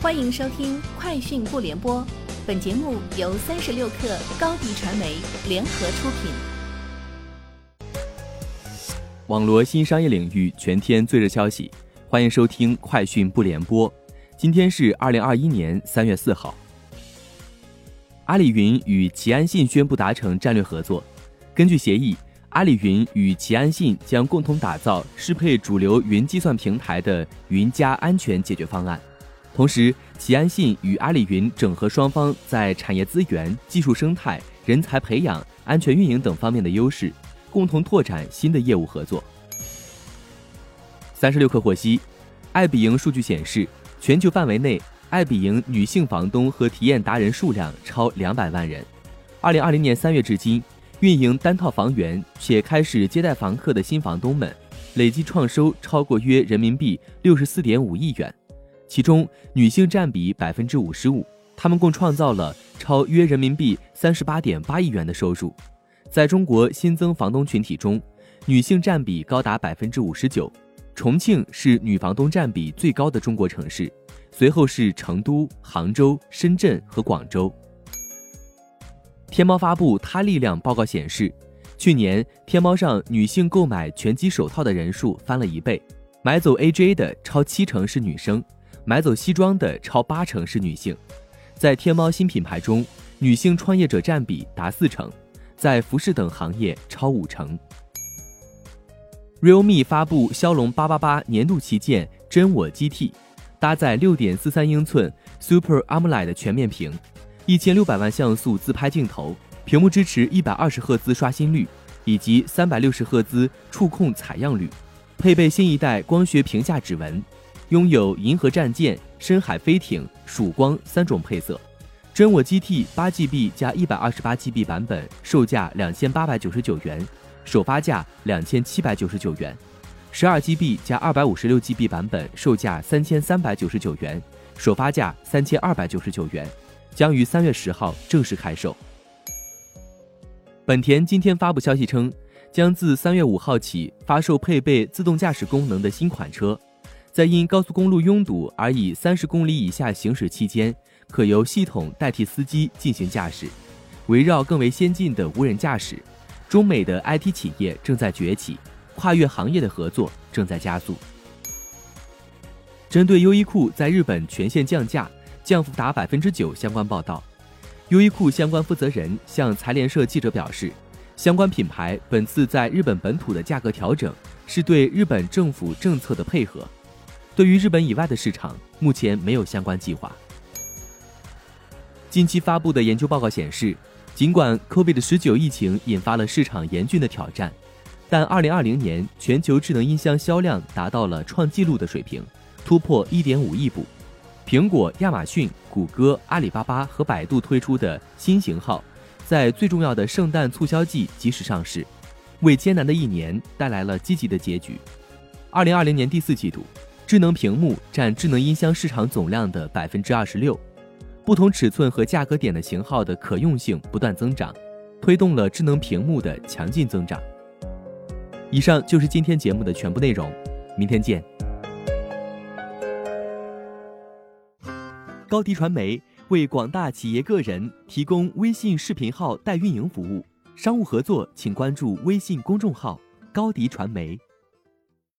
欢迎收听《快讯不联播》，本节目由三十六克高低传媒联合出品。网罗新商业领域全天最热消息，欢迎收听《快讯不联播》。今天是二零二一年三月四号。阿里云与齐安信宣布达成战略合作，根据协议，阿里云与齐安信将共同打造适配主流云计算平台的云加安全解决方案。同时，齐安信与阿里云整合双方在产业资源、技术生态、人才培养、安全运营等方面的优势，共同拓展新的业务合作。三十六氪获悉，爱彼迎数据显示，全球范围内，爱彼迎女性房东和体验达人数量超两百万人。二零二零年三月至今，运营单套房源且开始接待房客的新房东们，累计创收超过约人民币六十四点五亿元。其中女性占比百分之五十五，她们共创造了超约人民币三十八点八亿元的收入。在中国新增房东群体中，女性占比高达百分之五十九，重庆是女房东占比最高的中国城市，随后是成都、杭州、深圳和广州。天猫发布它力量报告显示，去年天猫上女性购买拳击手套的人数翻了一倍，买走 AJ 的超七成是女生。买走西装的超八成是女性，在天猫新品牌中，女性创业者占比达四成，在服饰等行业超五成。realme 发布骁龙八八八年度旗舰真我 GT，搭载六点四三英寸 Super AMOLED 全面屏，一千六百万像素自拍镜头，屏幕支持一百二十赫兹刷新率以及三百六十赫兹触控采样率，配备新一代光学屏下指纹。拥有银河战舰、深海飞艇、曙光三种配色，真我 GT 八 GB 加一百二十八 GB 版本售价两千八百九十九元，首发价两千七百九十九元；十二 GB 加二百五十六 GB 版本售价三千三百九十九元，首发价三千二百九十九元，将于三月十号正式开售。本田今天发布消息称，将自三月五号起发售配备自动驾驶功能的新款车。在因高速公路拥堵而以三十公里以下行驶期间，可由系统代替司机进行驾驶。围绕更为先进的无人驾驶，中美的 IT 企业正在崛起，跨越行业的合作正在加速。针对优衣库在日本全线降价，降幅达百分之九相关报道，优衣库相关负责人向财联社记者表示，相关品牌本次在日本本土的价格调整，是对日本政府政策的配合。对于日本以外的市场，目前没有相关计划。近期发布的研究报告显示，尽管 COVID-19 疫情引发了市场严峻的挑战，但2020年全球智能音箱销量达到了创纪录的水平，突破1.5亿部。苹果、亚马逊、谷歌、阿里巴巴和百度推出的新型号，在最重要的圣诞促销季及时上市，为艰难的一年带来了积极的结局。2020年第四季度。智能屏幕占智能音箱市场总量的百分之二十六，不同尺寸和价格点的型号的可用性不断增长，推动了智能屏幕的强劲增长。以上就是今天节目的全部内容，明天见。高迪传媒为广大企业个人提供微信视频号代运营服务，商务合作请关注微信公众号高迪传媒。